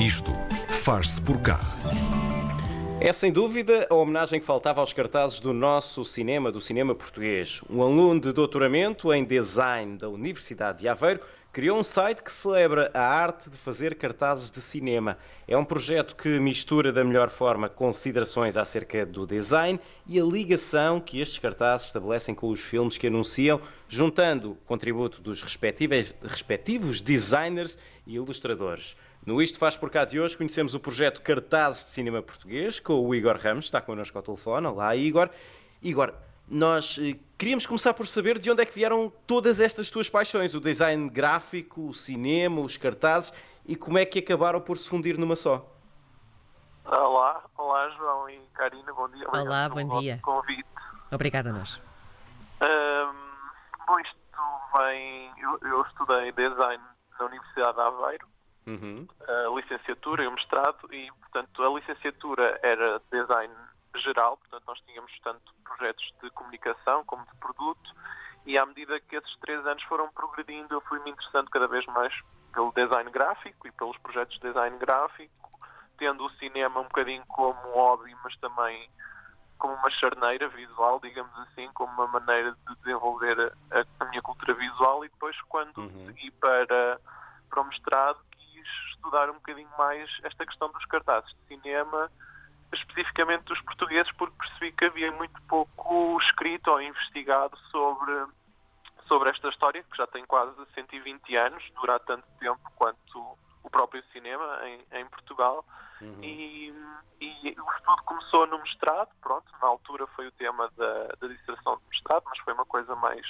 Isto faz-se por cá. É sem dúvida a homenagem que faltava aos cartazes do nosso cinema, do cinema português. Um aluno de doutoramento em design da Universidade de Aveiro criou um site que celebra a arte de fazer cartazes de cinema. É um projeto que mistura da melhor forma considerações acerca do design e a ligação que estes cartazes estabelecem com os filmes que anunciam, juntando o contributo dos respectivos designers e ilustradores. No Isto Faz Por Cá de hoje conhecemos o projeto Cartazes de Cinema Português com o Igor Ramos, está connosco ao telefone. Olá, Igor. Igor, nós eh, queríamos começar por saber de onde é que vieram todas estas tuas paixões, o design gráfico, o cinema, os cartazes, e como é que acabaram por se fundir numa só? Olá, olá João e Karina, bom dia. Olá, bom dia. Convite. Obrigada a nós. Um, bom, isto vem. Eu, eu estudei design na Universidade de Aveiro uhum. a licenciatura e o mestrado, e, portanto, a licenciatura era design geral, portanto, nós tínhamos tanto projetos de comunicação como de produto, e à medida que esses três anos foram progredindo, eu fui me interessando cada vez mais pelo design gráfico e pelos projetos de design gráfico, tendo o cinema um bocadinho como hobby, mas também como uma charneira visual, digamos assim, como uma maneira de desenvolver a, a minha cultura visual e depois quando uhum. segui para, para o mestrado bocadinho mais esta questão dos cartazes de cinema, especificamente dos portugueses, porque percebi que havia muito pouco escrito ou investigado sobre, sobre esta história, que já tem quase 120 anos, dura tanto tempo quanto o próprio cinema em, em Portugal. Uhum. E, e, o estudo começou no mestrado, pronto, na altura foi o tema da, da dissertação de mestrado, mas foi uma coisa mais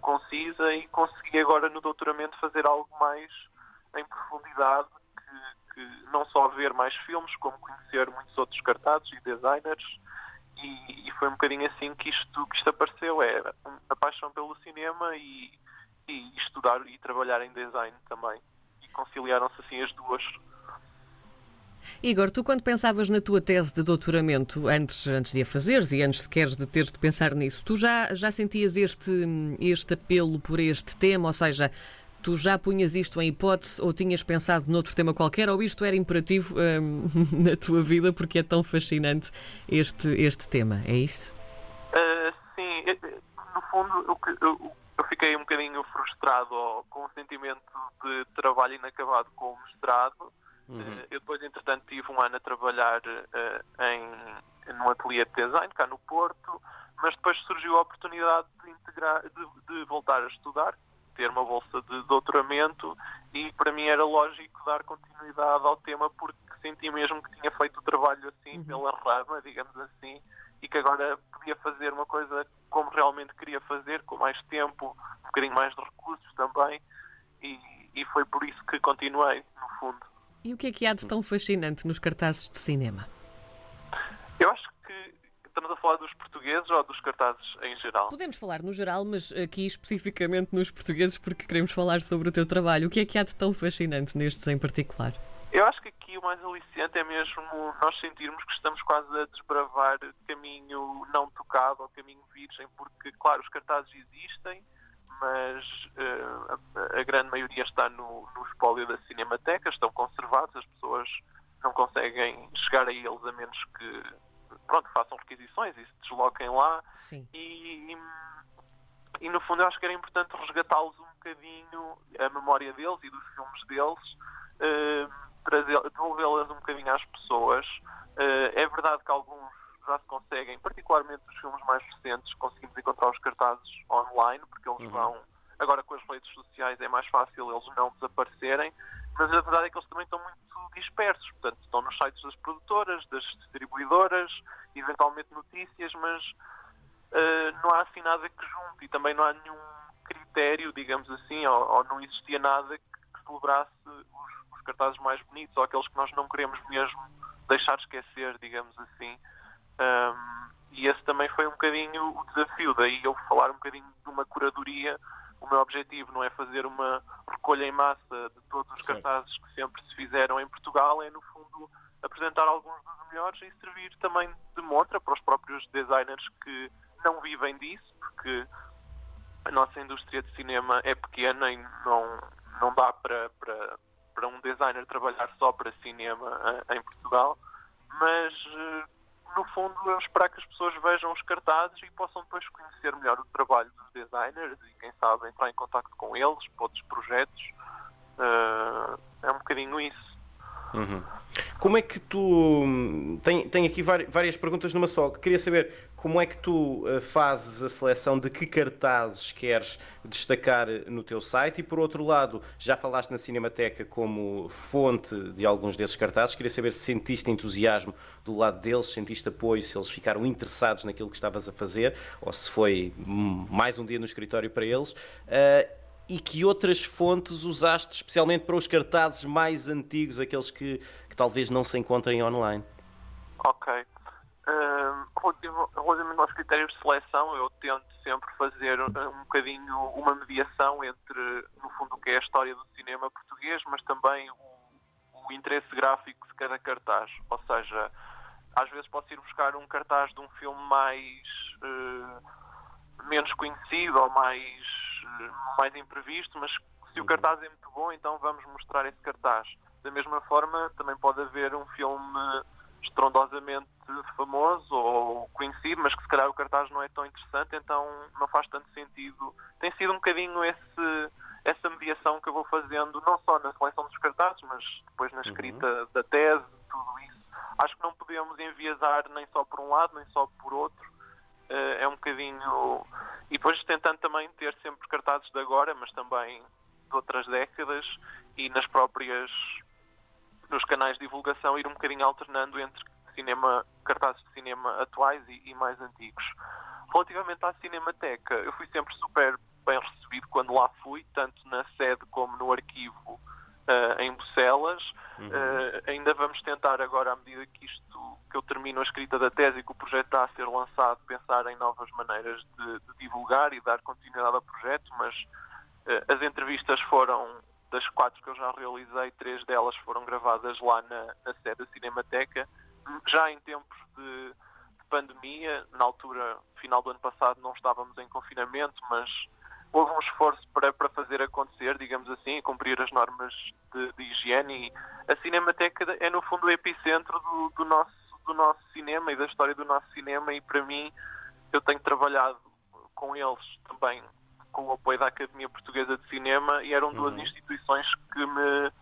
concisa e consegui agora no doutoramento fazer algo mais em profundidade que não só ver mais filmes, como conhecer muitos outros cartazes e designers. E, e foi um bocadinho assim que isto, que isto apareceu. É a paixão pelo cinema e, e estudar e trabalhar em design também. E conciliaram-se assim as duas. Igor, tu quando pensavas na tua tese de doutoramento, antes, antes de a fazeres e antes sequer de teres de pensar nisso, tu já, já sentias este, este apelo por este tema? Ou seja, Tu já punhas isto em hipótese ou tinhas pensado noutro tema qualquer ou isto era imperativo hum, na tua vida porque é tão fascinante este, este tema? É isso? Uh, sim, no fundo eu, eu, eu, fiquei um bocadinho frustrado com o sentimento de trabalho inacabado com o mestrado. Uhum. Uh, eu depois, entretanto, tive um ano a trabalhar uh, em, num ateliê de design cá no Porto, mas depois surgiu a oportunidade de, integrar, de, de voltar a estudar, ter uma bolsa de doutoramento e para mim era lógico dar continuidade ao tema porque senti mesmo que tinha feito o trabalho assim uhum. pela rama, digamos assim, e que agora podia fazer uma coisa como realmente queria fazer, com mais tempo, um bocadinho mais de recursos também, e, e foi por isso que continuei, no fundo. E o que é que há de tão fascinante nos cartazes de cinema? Portugueses ou dos cartazes em geral? Podemos falar no geral, mas aqui especificamente nos portugueses, porque queremos falar sobre o teu trabalho. O que é que há de tão fascinante nestes em particular? Eu acho que aqui o mais aliciante é mesmo nós sentirmos que estamos quase a desbravar caminho não tocado ou caminho virgem, porque, claro, os cartazes existem, mas uh, a, a, grande maioria está no, no espólio da Cinemateca, estão conservados, as pessoas não conseguem chegar a eles a menos que pronto, façam requisições e se desloquem lá. Sim. E, e, no fundo eu acho que era importante resgatá-los um bocadinho, a memória deles e dos filmes deles, uh, devolvê-las um bocadinho às pessoas. Uh, é verdade que alguns já se conseguem, particularmente os filmes mais recentes, conseguimos encontrar os cartazes online, porque eles uhum. vão. Agora com as redes sociais é mais fácil eles não desaparecerem, mas a verdade é que eles também estão muito dispersos. Portanto, estão nos sites das produtoras, das distribuidoras, eventualmente notícias, mas uh, não há assim nada que junte e também não há nenhum critério, digamos assim, ou, ou não existia nada que, que celebrasse os, os, cartazes mais bonitos ou aqueles que nós não queremos mesmo deixar esquecer, digamos assim. Um, e esse também foi um bocadinho o desafio, daí eu falar um bocadinho de uma curadoria o meu objetivo não é fazer uma recolha em massa de todos os cartazes que sempre se fizeram em Portugal, é no fundo apresentar alguns dos melhores e servir também de montra para os próprios designers que não vivem disso, porque a nossa indústria de cinema é pequena e não, não dá para, para, para um designer trabalhar só para cinema em Portugal, mas no fundo eu esperar que as pessoas vejam os cartazes e possam depois conhecer melhor o trabalho dos designers e quem sabe entrar em contato com eles para outros projetos. é um bocadinho isso. Uhum. Como é que tu. Tenho, tenho aqui várias perguntas numa só. Queria saber como é que tu eh, fazes a seleção de que cartazes queres destacar no teu site e, por outro lado, já falaste na Cinemateca como fonte de alguns desses cartazes. Queria saber se sentiste entusiasmo do lado deles, sentiste apoio, se eles ficaram interessados naquilo que estavas a fazer ou se foi mais um dia no escritório para eles. Uh, e que outras fontes usaste especialmente para os cartazes mais antigos, aqueles que, que talvez não se encontrem online? Ok. Uh, relativamente aos critérios de seleção, eu tento sempre fazer um bocadinho uma mediação entre, no fundo, o que é a história do cinema português, mas também o, o interesse gráfico de cada cartaz. Ou seja, às vezes posso ir buscar um cartaz de um filme mais uh, menos conhecido ou mais mais imprevisto, mas se o uhum. cartaz é muito bom, então vamos mostrar esse cartaz. Da mesma forma, também pode haver um filme estrondosamente famoso ou conhecido, mas que se calhar o cartaz não é tão interessante, então não faz tanto sentido. Tem sido um bocadinho esse, essa mediação que eu vou fazendo, não só na seleção dos cartazes, mas depois na uhum. escrita uhum. da tese, tudo isso. Acho que não podemos enviesar nem só por um lado, nem só por outro. Uh, é um bocadinho e depois tentando também ter sempre cartazes de agora, mas também de outras décadas e nas próprias nos canais de divulgação ir um bocadinho alternando entre cinema, cartazes de cinema atuais e, e mais antigos. Relativamente à Cinemateca, eu fui sempre super bem recebido quando lá fui, tanto na sede como no arquivo uh, em Bucelas. Uhum. Uh, ainda vamos tentar agora, à medida que isto, que eu termino a escrita da tese e que o projeto está a ser lançado, pensar em novas maneiras de, de divulgar e dar continuidade ao projeto, mas uh, as entrevistas foram das quatro que eu já realizei, três delas foram gravadas lá na, na sede da Cinemateca, já em tempos de, de pandemia, na altura, final do ano passado, não estávamos em confinamento, mas houve um esforço para, para fazer acontecer, digamos assim, cumprir as normas de, de, higiene. E a Cinemateca é, no fundo, o epicentro do, do, nosso, do nosso cinema e da história do nosso cinema, e para mim, eu tenho trabalhado com eles também, com o apoio da Academia Portuguesa de Cinema, e eram duas uhum. instituições que me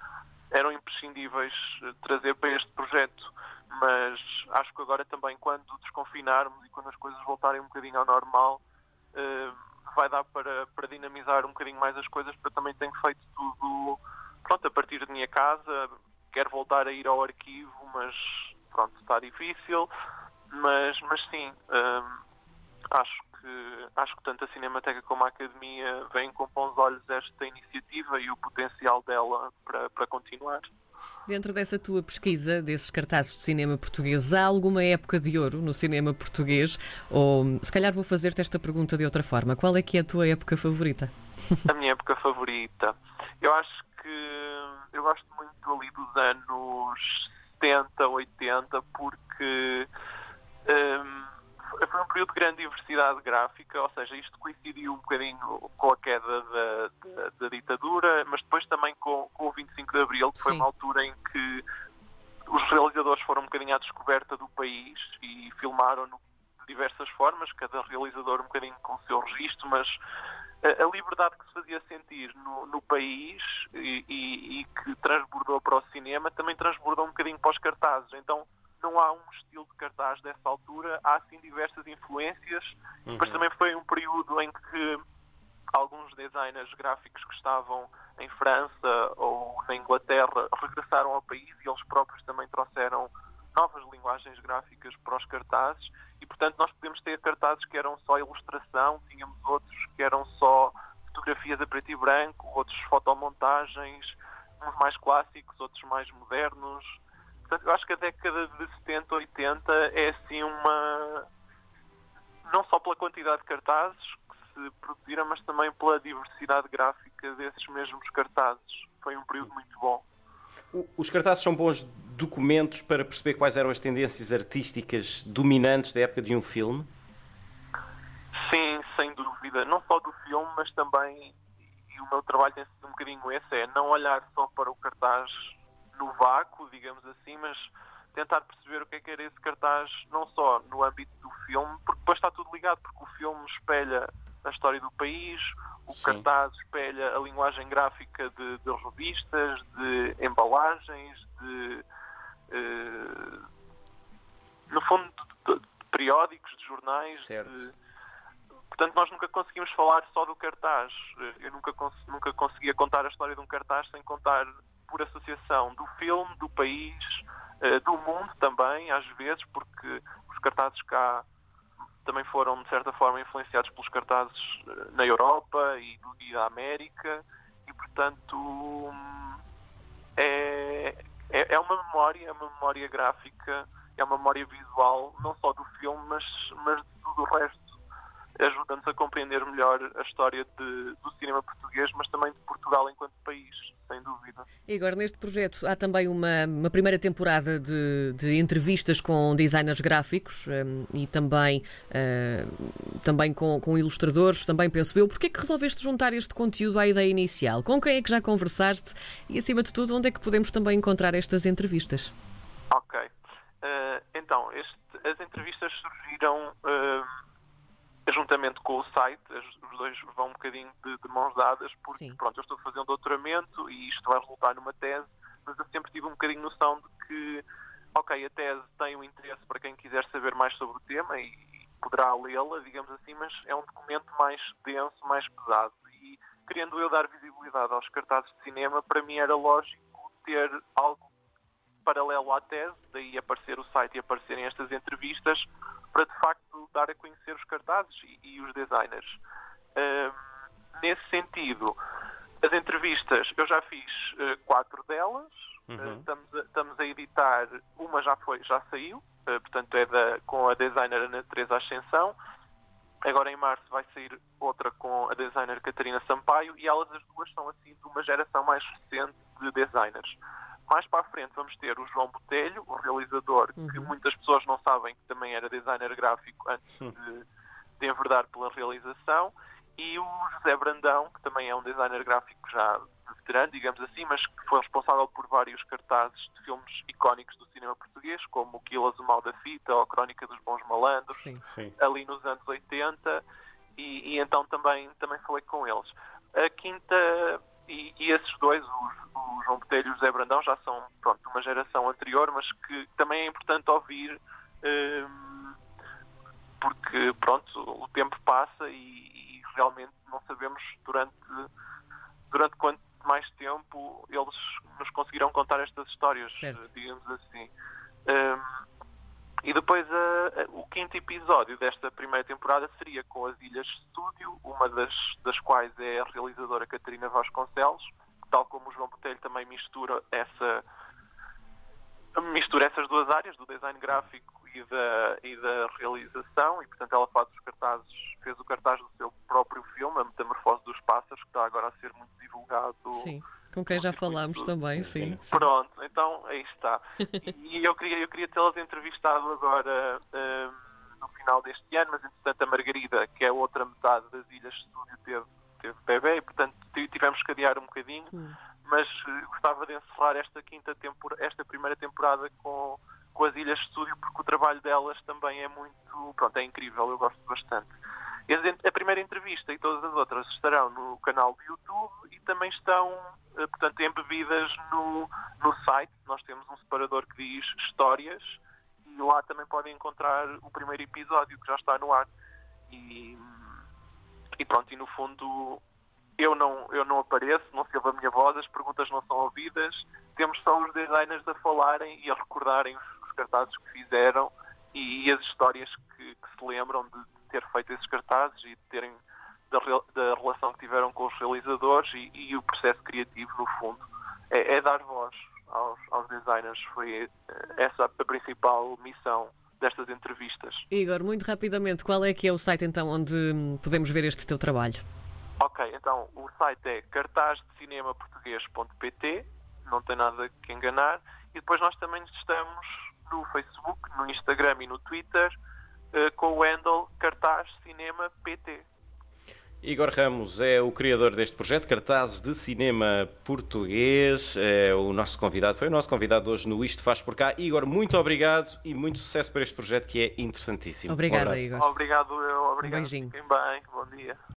eram imprescindíveis trazer para este projeto. Mas acho que agora também, quando desconfinarmos e quando as coisas voltarem um bocadinho ao normal, uh, vai dar para, para dinamizar um bocadinho mais as coisas, porque eu também tenho feito tudo pronto, a partir da minha casa, quero voltar a ir ao arquivo, mas pronto, está difícil. Mas, mas sim, hum, acho que acho que tanto a Cinemateca como a Academia veem com bons olhos esta iniciativa e o potencial dela para, para continuar. Dentro dessa tua pesquisa, desses cartazes de cinema português, há alguma época de ouro no cinema português? Ou se calhar vou fazer-te esta pergunta de outra forma: qual é que é a tua época favorita? A minha época favorita. Eu acho que eu gosto muito ali dos anos 70, 80, porque. Hum, foi um período de grande diversidade gráfica, ou seja, isto coincidiu um bocadinho com a queda da, da, da ditadura, mas depois também com, com, o 25 de Abril, que Sim. foi uma altura em que os realizadores foram um bocadinho à descoberta do país e filmaram-no de diversas formas, cada realizador um bocadinho com o seu registro, mas a, a liberdade que se fazia sentir no, no país e, e, e que transbordou para o cinema também transbordou um bocadinho para os cartazes. Então, não há um estilo de cartaz dessa altura, há sim diversas influências. Uhum. Depois também foi um período em que alguns designers gráficos que estavam em França ou na Inglaterra regressaram ao país e eles próprios também trouxeram novas linguagens gráficas para os cartazes e, portanto, nós podemos ter cartazes que eram só ilustração, tínhamos outros que eram só fotografias a preto e branco, outros fotomontagens, uns mais clássicos, outros mais modernos. Portanto, eu acho que a década de 70, 80 é assim uma. não só pela quantidade de cartazes que se produziram, mas também pela diversidade gráfica desses mesmos cartazes. Foi um período muito bom. Os cartazes são bons documentos para perceber quais eram as tendências artísticas dominantes da época de um filme? Sim, sem dúvida. Não só do filme, mas também e o meu trabalho tem sido um bocadinho esse, é não olhar só para o cartaz no vácuo, digamos assim, mas tentar perceber o que é que era esse cartaz, não só no âmbito do filme, porque depois está tudo ligado, porque o filme espelha a história do país, o Sim. cartaz espelha a linguagem gráfica de, de revistas, de embalagens, de. Uh, no fundo, de, de, periódicos, de jornais. De, portanto, nós nunca conseguimos falar só do cartaz. Eu nunca, nunca conseguia contar a história de um cartaz sem contar por associação do filme, do país, uh, do mundo também, às vezes, porque os cartazes cá também foram, de certa forma, influenciados pelos cartazes eh, na Europa e, e da América, e, portanto, é, é, é, uma memória, é uma memória gráfica, é uma memória visual, não só do filme, mas, mas de tudo o resto ajuda-nos a compreender melhor a história de, do cinema português, mas também de Portugal enquanto país, sem dúvida. E agora, neste projeto, há também uma, uma primeira temporada de, de, entrevistas com designers gráficos um, e também, uh, também com, com, ilustradores, também penso eu. Porquê é que resolveste juntar este conteúdo à ideia inicial? Com quem é que já conversaste e, acima de tudo, onde é que podemos também encontrar estas entrevistas? Ok. Uh, então, este, as entrevistas surgiram... Uh, juntamente com o site, os dois vão um bocadinho de, de mãos dadas, porque Sim. pronto, eu estou a fazer um doutoramento e isto vai resultar numa tese, mas eu sempre tive um bocadinho noção de que, ok, a tese tem um interesse para quem quiser saber mais sobre o tema e, e poderá lê-la, digamos assim, mas é um documento mais denso, mais pesado. E querendo eu dar visibilidade aos cartazes de cinema, para mim era lógico ter algo paralelo à tese, daí aparecer o site e aparecerem estas entrevistas, para de facto dar a conhecer os cartazes e, e os designers. Uh, nesse sentido, as entrevistas, eu já fiz uh, quatro delas, uhum. uh, estamos, a, estamos, a, editar, uma já foi, já saiu, eh, portanto é da, com a designer Ana Teresa Ascensão, agora em março vai sair outra com a designer Catarina Sampaio e elas as duas são assim de uma geração mais recente de designers. Mais para a frente vamos ter o João Botelho, o realizador, uhum. que muitas pessoas não sabem que também era designer gráfico antes uhum. de, de enverdar pela realização, e o José Brandão, que também é um designer gráfico já veterano, digamos assim, mas que foi responsável por vários cartazes de filmes icónicos do cinema português, como o Quilas, o Mal da Fita ou a Crónica dos Bons Malandros, sim, sim. ali nos anos 80, e, e, então também, também falei com eles. A quinta e, e, esses dois, o, o, João Botelho e o José Brandão, já são pronto, uma geração anterior, mas que também é importante ouvir um, porque pronto, o tempo passa e, e, realmente não sabemos durante, durante quanto mais tempo eles nos conseguirão contar estas histórias, certo. digamos assim. Um, e depois o quinto episódio desta primeira temporada seria com as Ilhas Estúdio, uma das, das quais é a realizadora Catarina Vasconcelos, tal como o João Botelho também mistura essa duas áreas, do design gráfico e da, e da realização, e portanto ela faz os cartazes, fez o cartaz do seu próprio filme, A Metamorfose dos Pássaros, que está agora a ser muito divulgado. Sim com quem já falámos também, sim, sim. Pronto, então aí está. E eu queria, eu queria tê-las entrevistado agora um, no final deste ano, mas entretanto a Margarida, que é a outra metade das Ilhas Estúdio, teve, teve bebê e portanto tivemos que adiar um bocadinho, hum. Mas uh, gostava de encerrar esta quinta esta primeira temporada com, com as Ilhas Estúdio, porque o trabalho delas também é muito, pronto, é incrível, eu gosto bastante. A primeira entrevista e todas as outras estarão no canal do YouTube e também estão, eh, portanto, embebidas no, no site. Nós temos um separador que diz Histórias e lá também podem encontrar o primeiro episódio que já está no ar. E, e pronto, e no fundo eu não, eu não apareço, não se ouve a minha voz, as perguntas não são ouvidas, temos só os designers a falarem e a recordarem os, os cartazes que fizeram e, e as histórias que, que se lembram de, ter feito esses cartazes e de terem da, da, relação que tiveram com os realizadores e, e o processo criativo, no fundo, é, é dar voz aos, aos, designers. Foi eh, essa a principal missão destas entrevistas. Igor, muito rapidamente, qual é que é o site então onde podemos ver este teu trabalho? O site é cartazdecinemportuguês.pt, não tem nada que enganar, e depois nós também estamos no Facebook, no Instagram e no Twitter, eh, com o handle cartaz cinema PT. Igor Ramos é o criador deste projeto, Cartazes de Cinema Português. É o nosso convidado, foi o nosso convidado hoje no Isto Faz Por Cá. Igor, muito obrigado e muito sucesso para este projeto que é interessantíssimo. Obrigada, um Igor. Obrigado, eu. Obrigado. Um beijinho. Fiquem bem. Bom dia.